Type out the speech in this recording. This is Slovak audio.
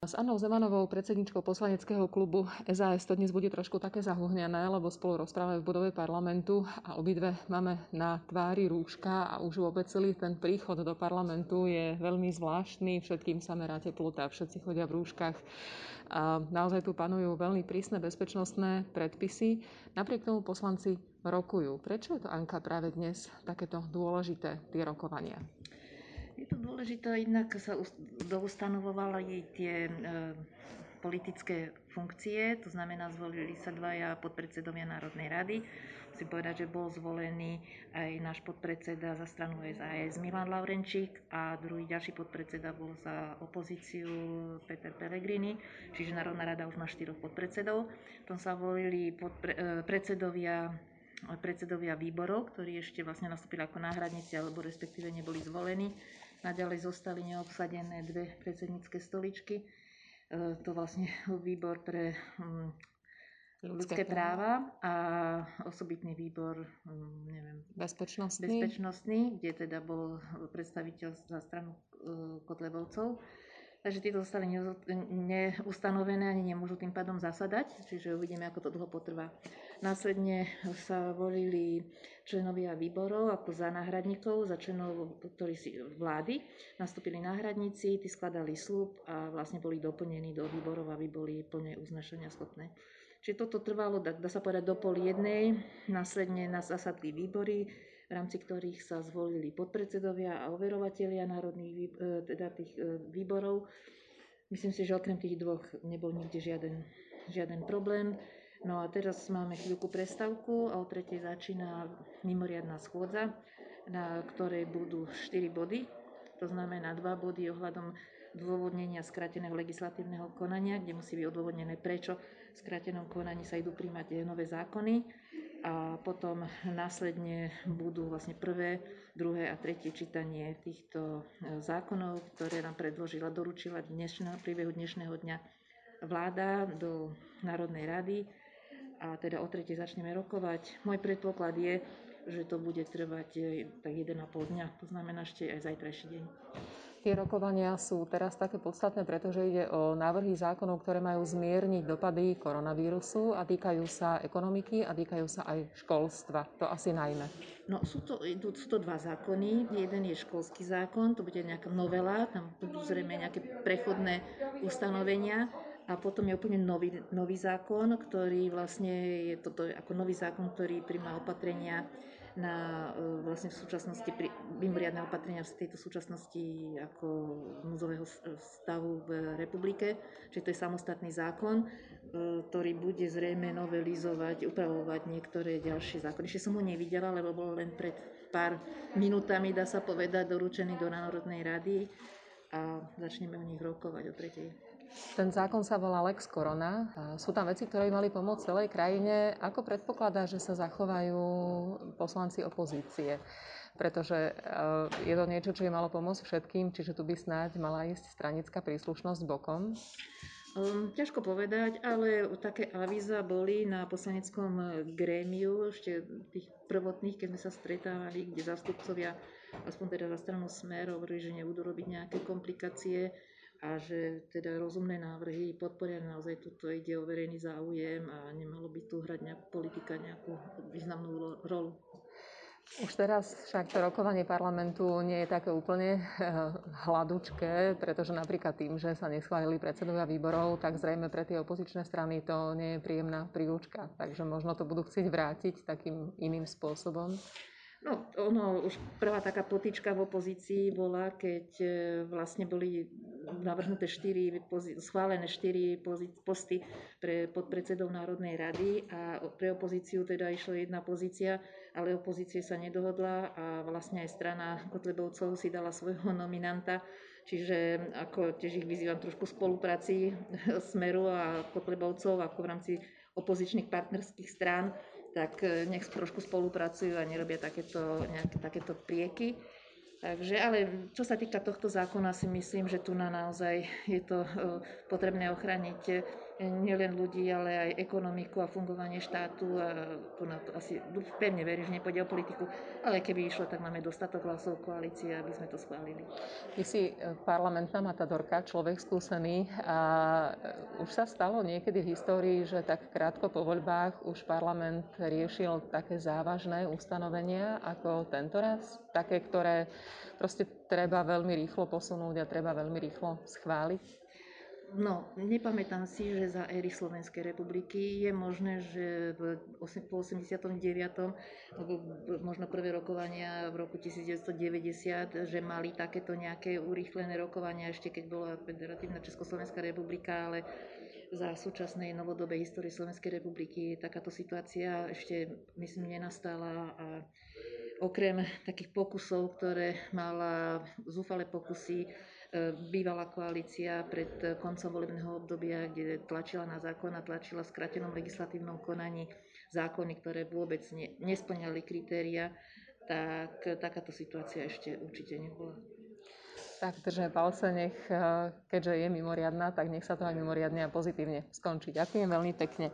S Annou Zemanovou, predsedničkou poslaneckého klubu SAS, to dnes bude trošku také zahuhnené, lebo spolu rozprávame v budove parlamentu a obidve máme na tvári rúška a už vôbec celý ten príchod do parlamentu je veľmi zvláštny. Všetkým sa merá teplota, všetci chodia v rúškach. A naozaj tu panujú veľmi prísne bezpečnostné predpisy. Napriek tomu poslanci rokujú. Prečo je to, Anka, práve dnes takéto dôležité tie rokovania? Je to dôležité, jednak sa doustanovovali tie e, politické funkcie, to znamená, zvolili sa dvaja podpredsedovia Národnej rady. Musím povedať, že bol zvolený aj náš podpredseda za stranu SAS Milan Laurenčík a druhý ďalší podpredseda bol za opozíciu Peter Pellegrini, čiže Národná rada už má štyroch podpredsedov. Potom sa volili podpre, e, predsedovia predsedovia výborov, ktorí ešte vlastne nastúpili ako náhradníci alebo respektíve neboli zvolení. Naďalej zostali neobsadené dve predsednícke stoličky. E, to vlastne výbor pre mm, ľudské práva a osobitný výbor mm, neviem, bezpečnostný. bezpečnostný, kde teda bol predstaviteľ za stranu e, Kotlebovcov. Takže tieto zostali neustanovené ani nemôžu tým pádom zasadať, čiže uvidíme, ako to dlho potrvá. Následne sa volili členovia výborov ako za náhradníkov, za členov ktorí si vlády. Nastúpili náhradníci, tí skladali slúb a vlastne boli doplnení do výborov, aby boli plne uznašania schopné. Čiže toto trvalo, dá sa povedať, do pol jednej. Následne nás zasadli výbory, v rámci ktorých sa zvolili podpredsedovia a overovatelia národných e, teda tých e, výborov. Myslím si, že okrem tých dvoch nebol nikde žiaden, žiaden problém. No a teraz máme chvíľku prestavku a o tretej začína mimoriadná schôdza, na ktorej budú 4 body. To znamená 2 body ohľadom dôvodnenia skráteného legislatívneho konania, kde musí byť odôvodnené, prečo v skrátenom konaní sa idú príjmať nové zákony a potom následne budú vlastne prvé, druhé a tretie čítanie týchto e, zákonov, ktoré nám predložila, doručila dnešného, priebehu dnešného dňa vláda do Národnej rady a teda o tretie začneme rokovať. Môj predpoklad je, že to bude trvať e, tak 1,5 dňa, to znamená ešte aj zajtrajší deň. Tie rokovania sú teraz také podstatné, pretože ide o návrhy zákonov, ktoré majú zmierniť dopady koronavírusu a týkajú sa ekonomiky a týkajú sa aj školstva. To asi najmä. No sú to, sú to dva zákony. Jeden je školský zákon, to bude nejaká novela, tam budú zrejme nejaké prechodné ustanovenia. A potom je úplne nový, nový zákon, ktorý vlastne je toto ako nový zákon, ktorý príjma opatrenia na e, vlastne v súčasnosti mimoriadne opatrenia v tejto súčasnosti ako núzového stavu v republike. Čiže to je samostatný zákon, e, ktorý bude zrejme novelizovať, upravovať niektoré ďalšie zákony. Ešte som ho nevidela, lebo bol len pred pár minútami, dá sa povedať, doručený do Národnej rady a začneme o nich rokovať o tretej. Ten zákon sa volá Lex Corona. Sú tam veci, ktoré mali pomôcť celej krajine. Ako predpokladá, že sa zachovajú poslanci opozície? Pretože eh, je to niečo, čo by malo pomôcť všetkým, čiže tu by snáď mala ísť stranická príslušnosť bokom. Um, ťažko povedať, ale také avíza boli na poslaneckom grémiu, ešte tých prvotných, keď sme sa stretávali, kde zastupcovia, aspoň teda za stranu Smer, hovorili, že nebudú robiť nejaké komplikácie a že teda rozumné návrhy podporia naozaj toto ide o verejný záujem a nemalo by tu hrať nejakú politika nejakú významnú rolu. Už teraz však to rokovanie parlamentu nie je také úplne eh, hladučké, pretože napríklad tým, že sa neschválili predsedovia výborov, tak zrejme pre tie opozičné strany to nie je príjemná príučka. Takže možno to budú chcieť vrátiť takým iným spôsobom. No, ono, už prvá taká potička v opozícii bola, keď e, vlastne boli navrhnuté štyri, schválené štyri posty pre podpredsedov Národnej rady a pre opozíciu teda išla jedna pozícia, ale opozície sa nedohodla a vlastne aj strana Kotlebovcov si dala svojho nominanta, čiže ako tiež ich vyzývam trošku spolupráci Smeru a Kotlebovcov ako v rámci opozičných partnerských strán, tak e, nech trošku spolupracujú a nerobia takéto, nejaké takéto prieky. Takže, ale čo sa týka tohto zákona, si myslím, že tu na naozaj je to potrebné ochrániť nielen ľudí, ale aj ekonomiku a fungovanie štátu. A tu na to asi pevne verím, že nepôjde o politiku, ale keby išlo, tak máme dostatok hlasov koalície, aby sme to schválili. Ty si e, parlamentná matadorka, človek skúsený a e, už sa stalo niekedy v histórii, že tak krátko po voľbách už parlament riešil také závažné ustanovenia ako tento raz? Také, ktoré proste treba veľmi rýchlo posunúť a treba veľmi rýchlo schváliť? No, nepamätám si, že za éry Slovenskej republiky je možné, že po 89. možno prvé rokovania v roku 1990, že mali takéto nejaké urýchlené rokovania, ešte keď bola Federatívna Československá republika, ale za súčasnej novodobej histórie Slovenskej republiky takáto situácia ešte, myslím, nenastala a okrem takých pokusov, ktoré mala zúfale pokusy bývalá koalícia pred koncom volebného obdobia, kde tlačila na zákon a tlačila v skratenom legislatívnom konaní zákony, ktoré vôbec ne, nesplňali kritéria, tak takáto situácia ešte určite nebola. Tak držme palce, nech, keďže je mimoriadná, tak nech sa to aj mimoriadne a pozitívne skončí. Ďakujem veľmi pekne.